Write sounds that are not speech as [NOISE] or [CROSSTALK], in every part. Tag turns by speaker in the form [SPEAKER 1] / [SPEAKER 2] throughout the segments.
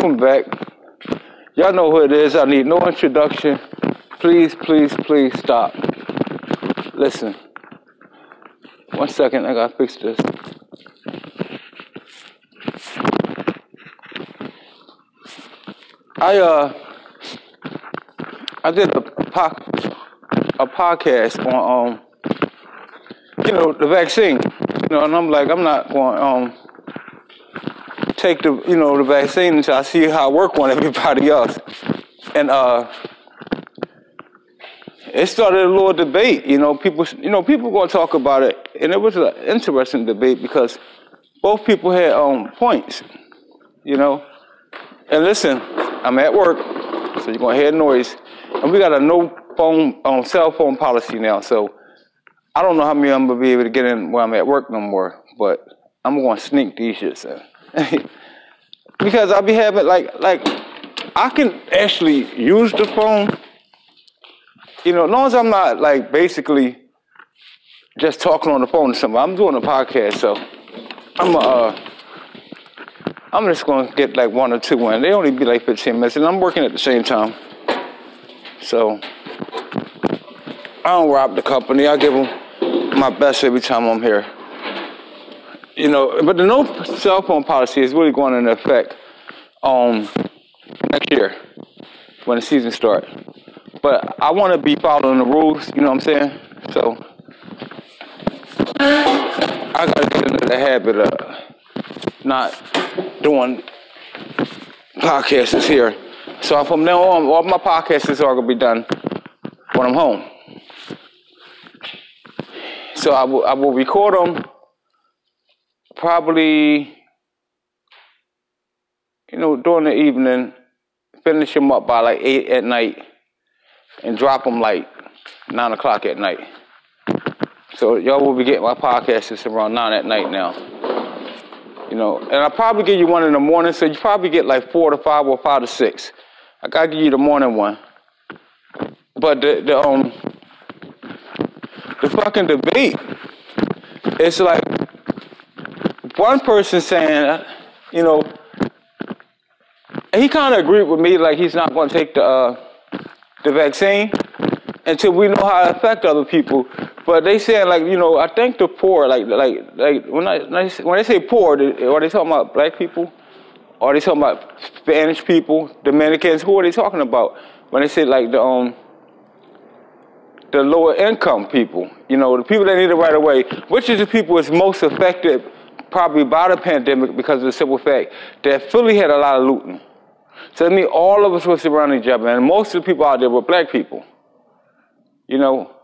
[SPEAKER 1] Welcome back. Y'all know who it is. I need no introduction. Please, please, please stop. Listen. One second, I gotta fix this. I uh I did a po- a podcast on um you know the vaccine. You know, and I'm like I'm not going um take the you know the vaccine until I see how it work on everybody else. And uh, it started a little debate. You know, people you know people to talk about it, and it was an interesting debate because both people had um points. You know, and listen, I'm at work, so you're gonna hear noise, and we got a no phone um, cell phone policy now. So I don't know how many I'm gonna be able to get in while I'm at work no more, but I'm gonna sneak these shits in. [LAUGHS] because I'll be having like like I can actually use the phone. You know, as long as I'm not like basically just talking on the phone to somebody. I'm doing a podcast, so I'm uh I'm just gonna get like one or two in. They only be like 15 minutes, and I'm working at the same time. So I don't rob the company. I give them my best every time I'm here you know, but the no cell phone policy is really going into effect um, next year when the season starts. But I want to be following the rules, you know what I'm saying? So I got to get into the habit of not doing podcasts here. So from now on, all my podcasts are going to be done when I'm home. So I will, I will record them probably, you know, during the evening, finish them up by like 8 at night and drop them like 9 o'clock at night. So y'all will be getting my podcast it's around 9 at night now. You know, and I'll probably give you one in the morning, so you probably get like 4 to 5 or 5 to 6. I gotta give you the morning one. But the, the um the fucking debate, it's like one person saying, you know, he kind of agreed with me, like he's not going to take the uh, the vaccine until we know how it affect other people. But they saying like, you know, I think the poor, like like like when I when they say poor, are they talking about black people? Are they talking about Spanish people, Dominicans? Who are they talking about when they say like the um the lower income people? You know, the people that need it right away. Which is the people that's most affected probably by the pandemic because of the simple fact that Philly had a lot of looting. So I mean, all of us were surrounding each other, and most of the people out there were black people. You know,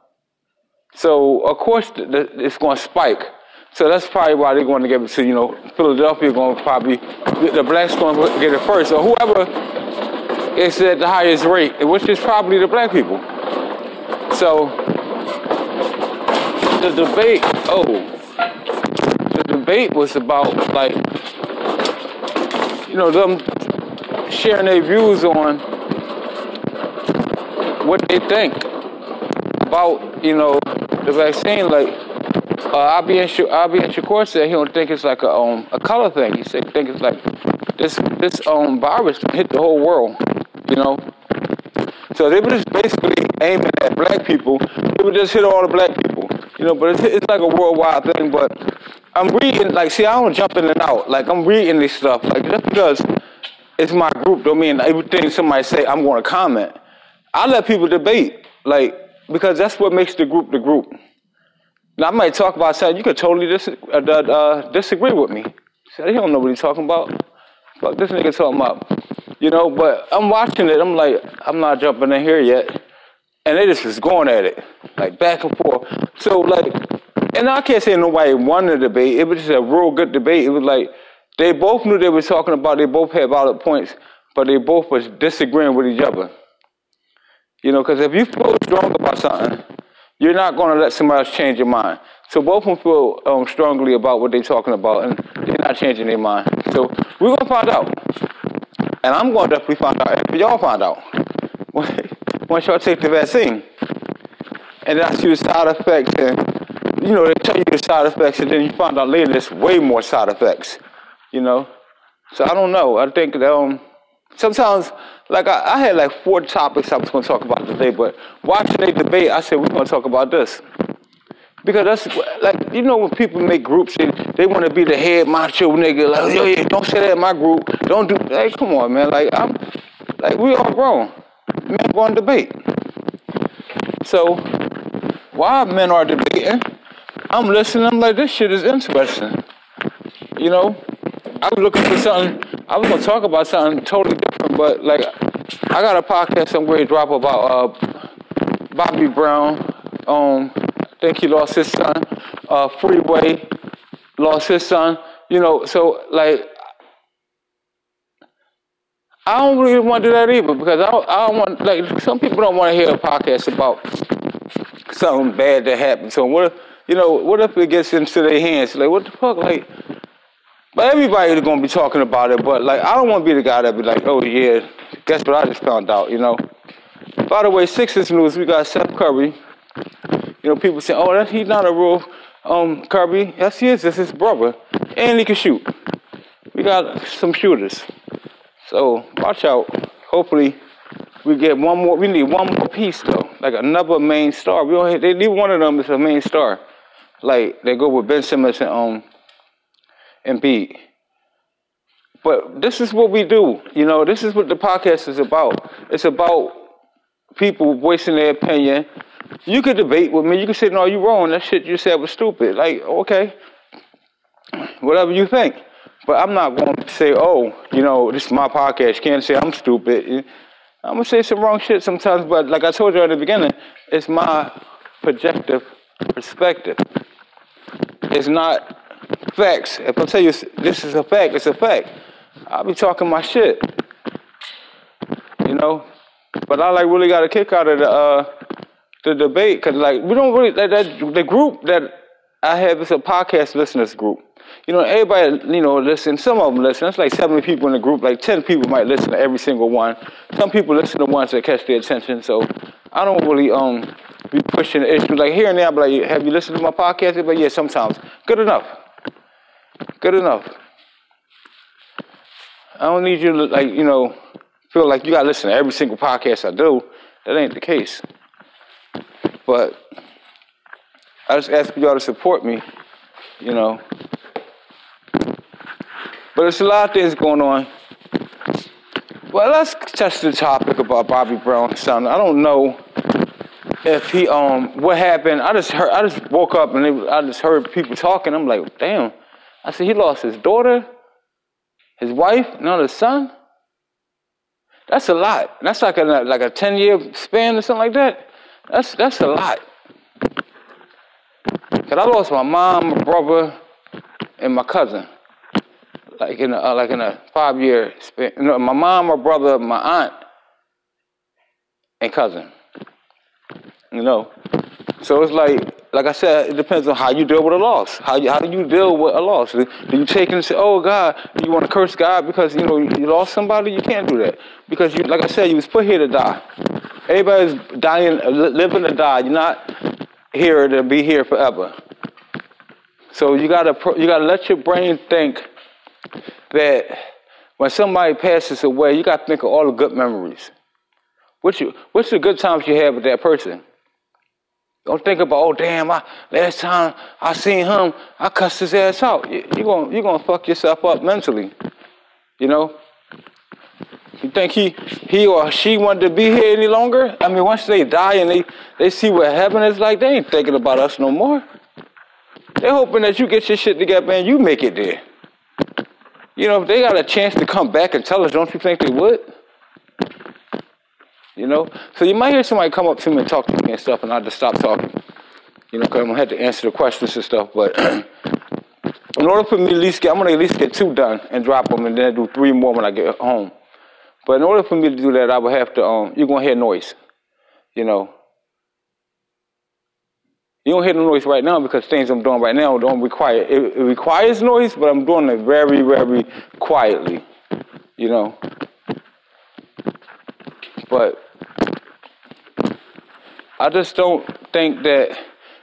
[SPEAKER 1] so of course the, the, it's going to spike. So that's probably why they're going to give it to you know Philadelphia. Going to probably the blacks going to get it first, or whoever is at the highest rate, which is probably the black people. So the debate. Oh, debate was about like you know them sharing their views on what they think about you know the vaccine. Like uh, Abi Abi Shakur said, he don't think it's like a um a color thing. He said he think it's like this this um virus hit the whole world. You know. So they were just basically aiming at black people. They would just hit all the black people. You know, but it's, it's like a worldwide thing. But I'm reading, like, see, I don't jump in and out. Like, I'm reading this stuff. Like, just because it's my group don't mean everything somebody say I'm going to comment. I let people debate, like, because that's what makes the group the group. Now, I might talk about something, you could totally dis- uh, uh, disagree with me. So they don't know what he's talking about. fuck this nigga talking about? You know, but I'm watching it. I'm like, I'm not jumping in here yet. And they just was going at it, like back and forth. So like, and I can't say nobody won the debate. It was just a real good debate. It was like they both knew they were talking about. They both had valid points, but they both was disagreeing with each other. You know, because if you feel strong about something, you're not going to let somebody else change your mind. So both of them feel um, strongly about what they're talking about, and they're not changing their mind. So we're gonna find out, and I'm going to definitely find out. If y'all find out, [LAUGHS] once y'all take the vaccine, and then I see the side effects, and you know they tell you the side effects, and then you find out later there's way more side effects. You know, so I don't know. I think that um, sometimes, like I, I had like four topics I was going to talk about today, but watching they debate, I said we're going to talk about this. Because that's like you know when people make groups and they want to be the head macho nigga like yo yeah don't say that in my group don't do hey come on man like I'm like we all grown men going to debate so while men are debating I'm listening I'm like this shit is interesting you know I was looking for something I was gonna talk about something totally different but like I got a podcast I'm going to drop about uh Bobby Brown um I think he lost his son. Uh, Freeway lost his son. You know, so like, I don't really want to do that either because I don't, I don't want like some people don't want to hear a podcast about something bad that happened So. What you know? What if it gets into their hands? Like, what the fuck? Like, but everybody's gonna be talking about it. But like, I don't want to be the guy that be like, oh yeah, guess what I just found out? You know. By the way, Sixers news. We got Seth Curry. You know, people say, "Oh, that he's not a real um, Curry." Yes, he is. This is his brother, and he can shoot. We got some shooters, so watch out. Hopefully, we get one more. We need one more piece though, like another main star. We don't. They need one of them as a main star. Like they go with Ben Simmons and um Embiid. But this is what we do. You know, this is what the podcast is about. It's about people voicing their opinion you could debate with me. You could say, no, you're wrong. That shit you said was stupid. Like, okay, whatever you think. But I'm not going to say, oh, you know, this is my podcast. You can't say I'm stupid. I'm going to say some wrong shit sometimes. But like I told you at the beginning, it's my projective perspective. It's not facts. If I tell you this is a fact, it's a fact. I'll be talking my shit. You know? But I like really got a kick out of the uh, the debate because like we don't really that, that the group that I have is a podcast listeners group. You know, everybody you know listen. Some of them listen. It's like seventy people in the group. Like ten people might listen to every single one. Some people listen to ones that catch their attention. So I don't really um be pushing the issue like here and there. But like, have you listened to my podcast? But yeah, sometimes. Good enough. Good enough. I don't need you to like you know feel like you gotta listen to every single podcast I do. That ain't the case. But I just ask y'all to support me, you know. But there's a lot of things going on. Well, let's touch the topic about Bobby Brown's son. I don't know if he um what happened. I just heard. I just woke up and I just heard people talking. I'm like, damn. I said he lost his daughter, his wife, now his son. That's a lot. That's like a like a ten year span or something like that. That's that's a lot. Cause I lost my mom, my brother, and my cousin. Like in a uh, like in a five year span. You know, my mom, my brother, my aunt, and cousin. You know. So it's like like I said, it depends on how you deal with a loss. How you, how do you deal with a loss? Do you take it and say, "Oh God," do you want to curse God because you know you lost somebody? You can't do that because you, like I said, you was put here to die. Everybody's dying, living to die. You're not here to be here forever. So you gotta you gotta let your brain think that when somebody passes away, you gotta think of all the good memories. What's you what's the good times you had with that person? Don't think about, oh damn, I, last time I seen him, I cussed his ass out. You, you're gonna you're gonna fuck yourself up mentally. You know? You think he he or she wanted to be here any longer? I mean, once they die and they, they see what heaven is like, they ain't thinking about us no more. They're hoping that you get your shit together and you make it there. you know, if they got a chance to come back and tell us, don't you think they would? You know, so you might hear somebody come up to me and talk to me and stuff, and I just stop talking. You know, because I'm gonna have to answer the questions and stuff. But [CLEARS THROAT] in order for me to at least get, I'm gonna at least get two done and drop them, and then do three more when I get home. But in order for me to do that, I would have to. Um, you're gonna hear noise. You know, you don't hear the noise right now because things I'm doing right now don't require it, it requires noise, but I'm doing it very, very quietly. You know. But I just don't think that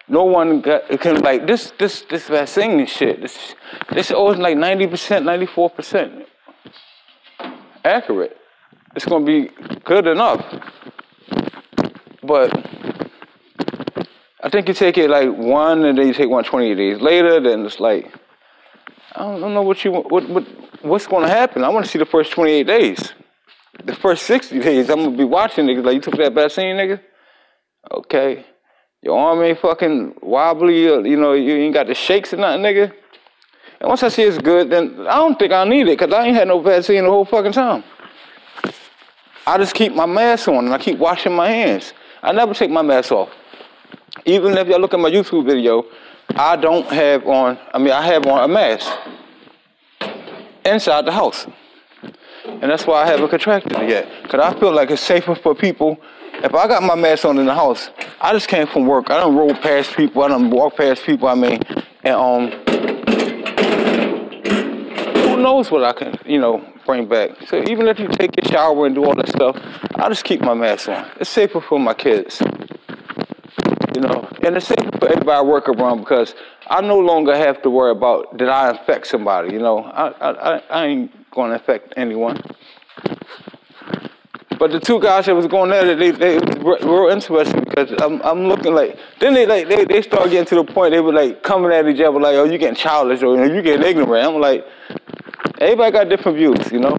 [SPEAKER 1] no one got, can like this this this vaccine and shit. This this always like ninety percent, ninety four percent accurate. It's gonna be good enough. But I think you take it like one, and then you take one 28 days later. Then it's like I don't, I don't know what you what what what's to happen. I want to see the first 28 days. The first 60 days, I'm gonna be watching niggas like you took that vaccine, nigga. Okay, your arm ain't fucking wobbly. Or, you know, you ain't got the shakes or nothing, nigga. And once I see it's good, then I don't think I need it because I ain't had no vaccine the whole fucking time. I just keep my mask on and I keep washing my hands. I never take my mask off. Even if y'all look at my YouTube video, I don't have on, I mean, I have on a mask inside the house. And that's why I haven't contracted it yet. Because I feel like it's safer for people. If I got my mask on in the house, I just came from work. I don't roll past people. I don't walk past people. I mean, and um, who knows what I can, you know, bring back. So even if you take your shower and do all that stuff, I just keep my mask on. It's safer for my kids. You know, and it's safer for everybody I work around because I no longer have to worry about did I infect somebody. You know, I I, I ain't to infect anyone. But the two guys that was going there, they they were real interesting because I'm I'm looking like then they like they, they start getting to the point they were like coming at each other like oh you getting childish or you getting ignorant. I'm like everybody got different views, you know,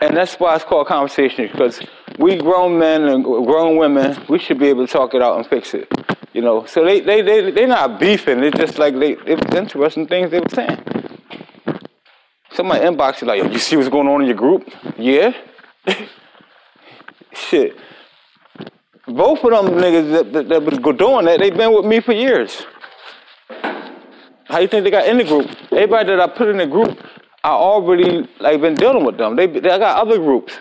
[SPEAKER 1] and that's why it's called conversation because we grown men and grown women we should be able to talk it out and fix it, you know. So they they they they not beefing. It's just like they it was interesting things they were saying. Somebody inbox you like, yo, you see what's going on in your group? Yeah. [LAUGHS] Shit. Both of them niggas that, that, that was doing that, they've been with me for years. How you think they got in the group? Everybody that I put in the group, I already like been dealing with them. They, they I got other groups.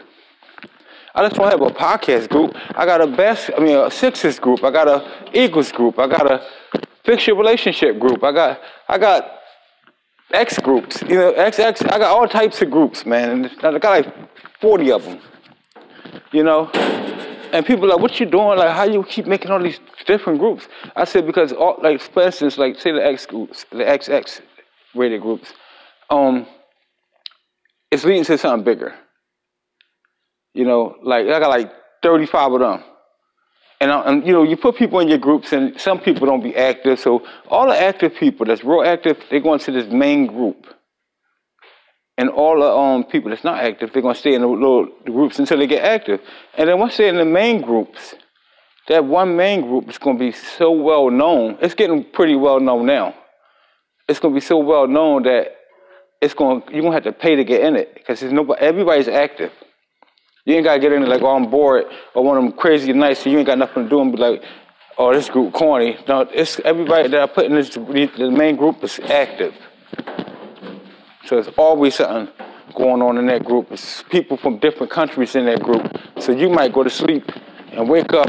[SPEAKER 1] I just want to have a podcast group. I got a best, I mean, a Sixers group. I got a Eagles group. I got a fix your relationship group. I got, I got X groups. You know, X X. I got all types of groups, man. I got like forty of them. You know, and people like, "What you doing? Like, how you keep making all these different groups?" I said because, all, like, for instance, like say the X groups, the XX rated groups, um, it's leading to something bigger. You know, like I got like thirty-five of them. And, and you know, you put people in your groups, and some people don't be active. So all the active people that's real active, they go into this main group. And all the um, people that's not active, they're gonna stay in the little groups until they get active. And then once they're in the main groups, that one main group is gonna be so well known. It's getting pretty well known now. It's gonna be so well known that it's going to you're gonna have to pay to get in it because nobody everybody's active. You ain't gotta get in it like, oh, I'm bored or one of them crazy nights, so you ain't got nothing to do and be like, oh, this group corny. No, it's everybody that I put in this the main group is active. So there's always something going on in that group. It's people from different countries in that group. So you might go to sleep and wake up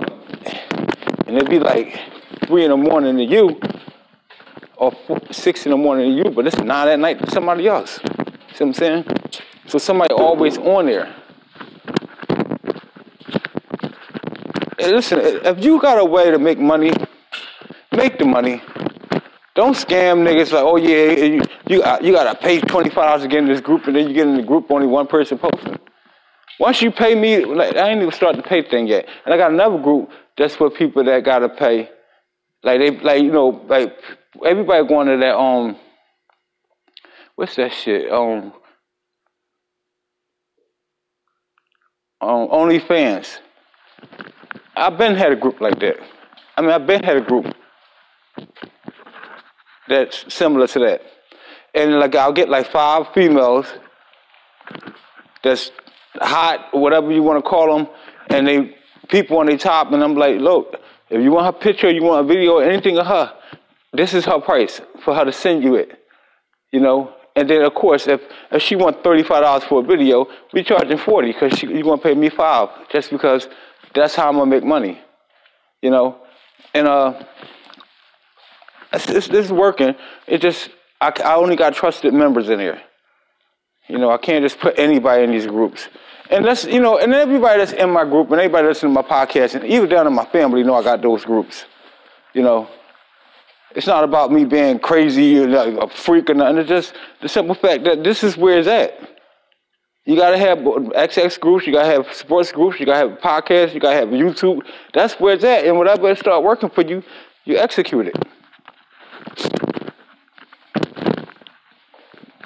[SPEAKER 1] and it'd be like three in the morning to you or four, six in the morning to you, but it's nine at night to somebody else. See what I'm saying? So somebody always on there. Listen, if you got a way to make money, make the money. Don't scam niggas like, oh yeah, you you, you gotta pay twenty five dollars to get in this group, and then you get in the group only one person posting. Once you pay me, like, I ain't even start the pay thing yet, and I got another group that's for people that gotta pay. Like they, like you know, like everybody going to that um, what's that shit um, um OnlyFans. I've been had a group like that. I mean, I've been had a group that's similar to that. and like I'll get like five females that's hot, whatever you want to call them, and they people on the top, and I'm like, look, if you want her picture, you want a video, anything of her, this is her price for her to send you it, you know. And then of course, if if she wants thirty five dollars for a video, we charging forty because she you're gonna pay me five just because that's how I'm gonna make money, you know. And uh, this is working. It just I, I only got trusted members in here. You know, I can't just put anybody in these groups. And that's you know, and everybody that's in my group and everybody that's in my podcast and even down in my family know I got those groups. You know. It's not about me being crazy or like a freak or nothing. It's just the simple fact that this is where it's at. You gotta have XX groups, you gotta have sports groups, you gotta have podcasts, you gotta have YouTube. That's where it's at. And whatever it start working for you, you execute it.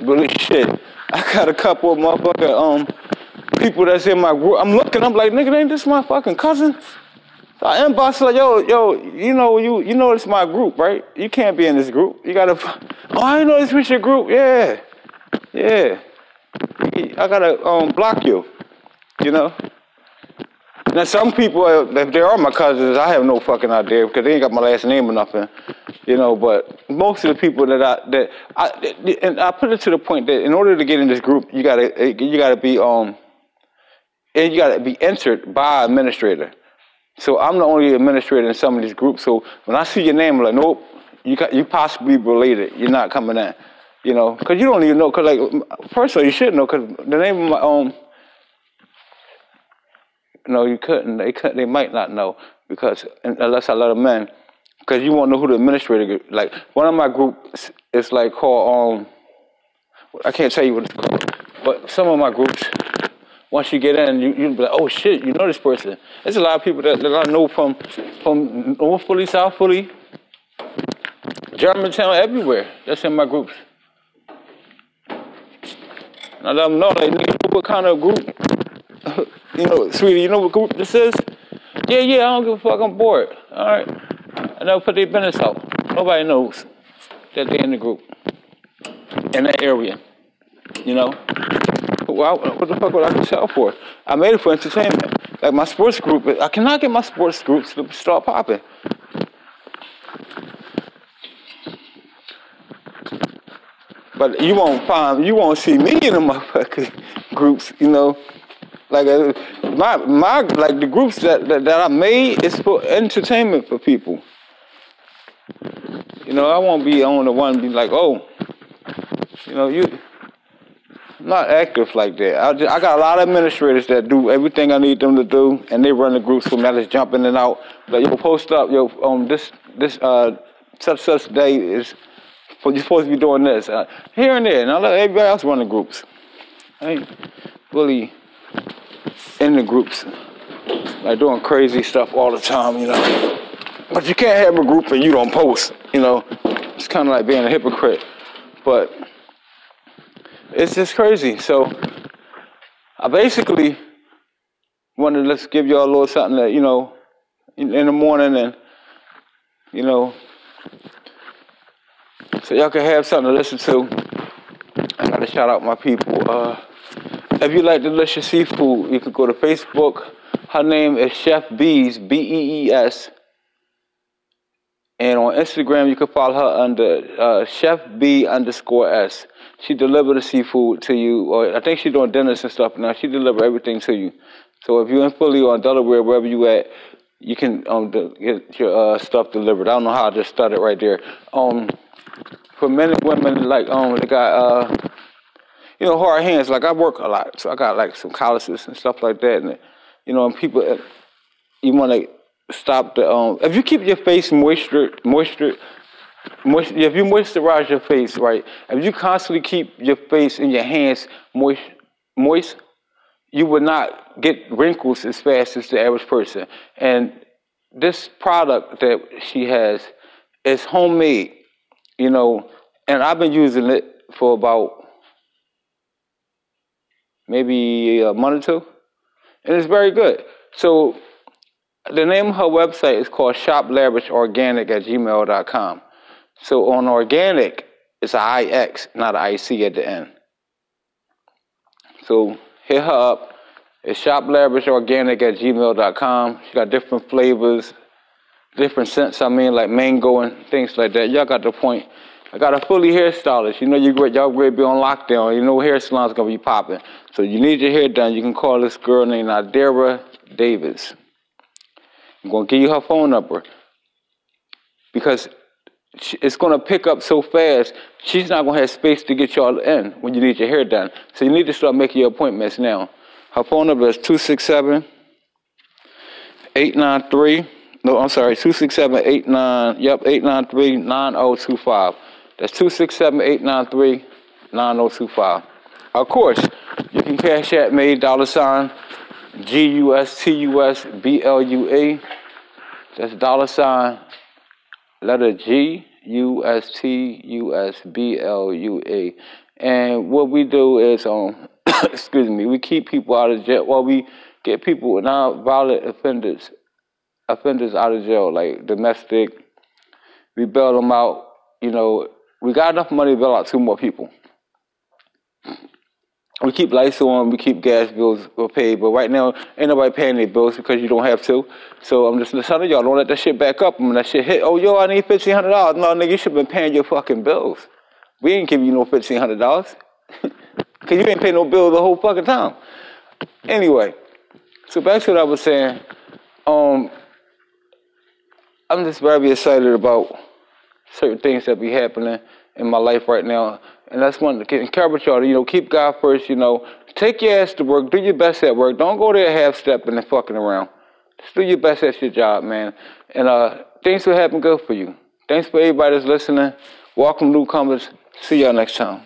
[SPEAKER 1] Really shit. I got a couple of motherfucking um people that's in my group. I'm looking, I'm like, nigga, ain't this my fucking cousin? So I inbox like, yo, yo, you know, you you know it's my group, right? You can't be in this group. You gotta. Oh, I know this was your group. Yeah, yeah. I gotta um, block you. You know. Now some people, uh, if they are my cousins, I have no fucking idea because they ain't got my last name or nothing. You know, but most of the people that I that I and I put it to the point that in order to get in this group, you gotta you gotta be um and you gotta be entered by administrator. So I'm the only administrator in some of these groups. So when I see your name, I'm like, nope, you you possibly related. You're not coming in. You know, because you don't even know. Because like, all, you should know. Because the name of my um, no, you couldn't. They could. They might not know because unless I let them in, because you won't know who the administrator. Like one of my groups is like called um, I can't tell you what it's called, but some of my groups once you get in, you you be like, oh shit, you know this person. There's a lot of people that, that I know from from North Philly, South Philly, Germantown, everywhere. That's in my groups. And I let them know, like, nigga, what kind of group, [LAUGHS] you know, sweetie, you know what group this is? Yeah, yeah, I don't give a fuck, I'm bored. All right. And never put their business out. Nobody knows that they're in the group, in that area, you know? Well, what the fuck would I sell for? I made it for entertainment. Like my sports group, I cannot get my sports groups to start popping. But you won't find, you won't see me in the motherfucking [LAUGHS] groups, you know. Like uh, my my like the groups that, that that I made is for entertainment for people. You know, I won't be on the one be like, oh, you know, you not active like that. I, just, I got a lot of administrators that do everything I need them to do, and they run the groups for me. I just jump in and out. Like, yo, post up, yo, um, this this uh such such day is for you're supposed to be doing this uh, here and there, and I let everybody else run the groups. I ain't really in the groups, like doing crazy stuff all the time, you know. But you can't have a group and you don't post, you know. It's kind of like being a hypocrite, but it's just crazy. So I basically wanted to let's give y'all a little something that you know in, in the morning and you know so y'all can have something to listen to. I gotta shout out my people. Uh, if you like delicious seafood, you can go to Facebook. Her name is Chef Bees, B E E S. And on Instagram, you can follow her under uh, Chef B underscore S. She deliver the seafood to you, or I think she's doing dinners and stuff now. She deliver everything to you. So if you're in Philly or in Delaware, wherever you at, you can um, get your uh, stuff delivered. I don't know how I just started right there. Um, for men and women, like um, they got uh, you know, hard hands. Like I work a lot, so I got like some calluses and stuff like that. And you know, and people, uh, you want to stop the um. If you keep your face moisture, moisture, moist, if you moisturize your face, right? If you constantly keep your face and your hands moist, moist, you would not get wrinkles as fast as the average person. And this product that she has is homemade, you know, and I've been using it for about maybe a month or two, and it's very good. So the name of her website is called Shop Lavish Organic at gmail.com. So on organic, it's a IX, not an IC at the end. So hit her up. It's shoplavishorganic at gmail.com. She got different flavors, different scents, I mean, like mango and things like that. Y'all got the point. I got a Philly hairstylist. You know you y'all great be on lockdown. You know hair salon's gonna be popping. So you need your hair done, you can call this girl named Adara Davis. I'm gonna give you her phone number. Because it's gonna pick up so fast, she's not gonna have space to get y'all in when you need your hair done. So you need to start making your appointments now. Her phone number is 267 893. No, I'm sorry, 267 89. Yep, 893 9025. That's 267 893 9025. Of course, you can Cash App me, dollar sign G U S T U S B L U E. That's dollar sign letter G U S T U S B L U E. And what we do is, um, [COUGHS] excuse me, we keep people out of jail. Well, we get people non-violent offenders, offenders out of jail, like domestic. We bail them out. You know, we got enough money to bail out two more people. We keep lights on, we keep gas bills paid, but right now ain't nobody paying their bills because you don't have to. So I'm just telling y'all, don't let that shit back up. When that shit hit, oh yo, I need fifteen hundred dollars. No, nigga, you should been paying your fucking bills. We ain't giving you no fifteen hundred dollars. [LAUGHS] Cause you ain't paying no bill the whole fucking time. Anyway, so back to what I was saying. Um, I'm just very excited about certain things that be happening in my life right now. And that's one to encourage y'all to, you know, keep God first, you know. Take your ass to work, do your best at work. Don't go there half stepping and fucking around. Just do your best at your job, man. And uh things will happen good for you. Thanks for everybody that's listening. Welcome newcomers. See y'all next time.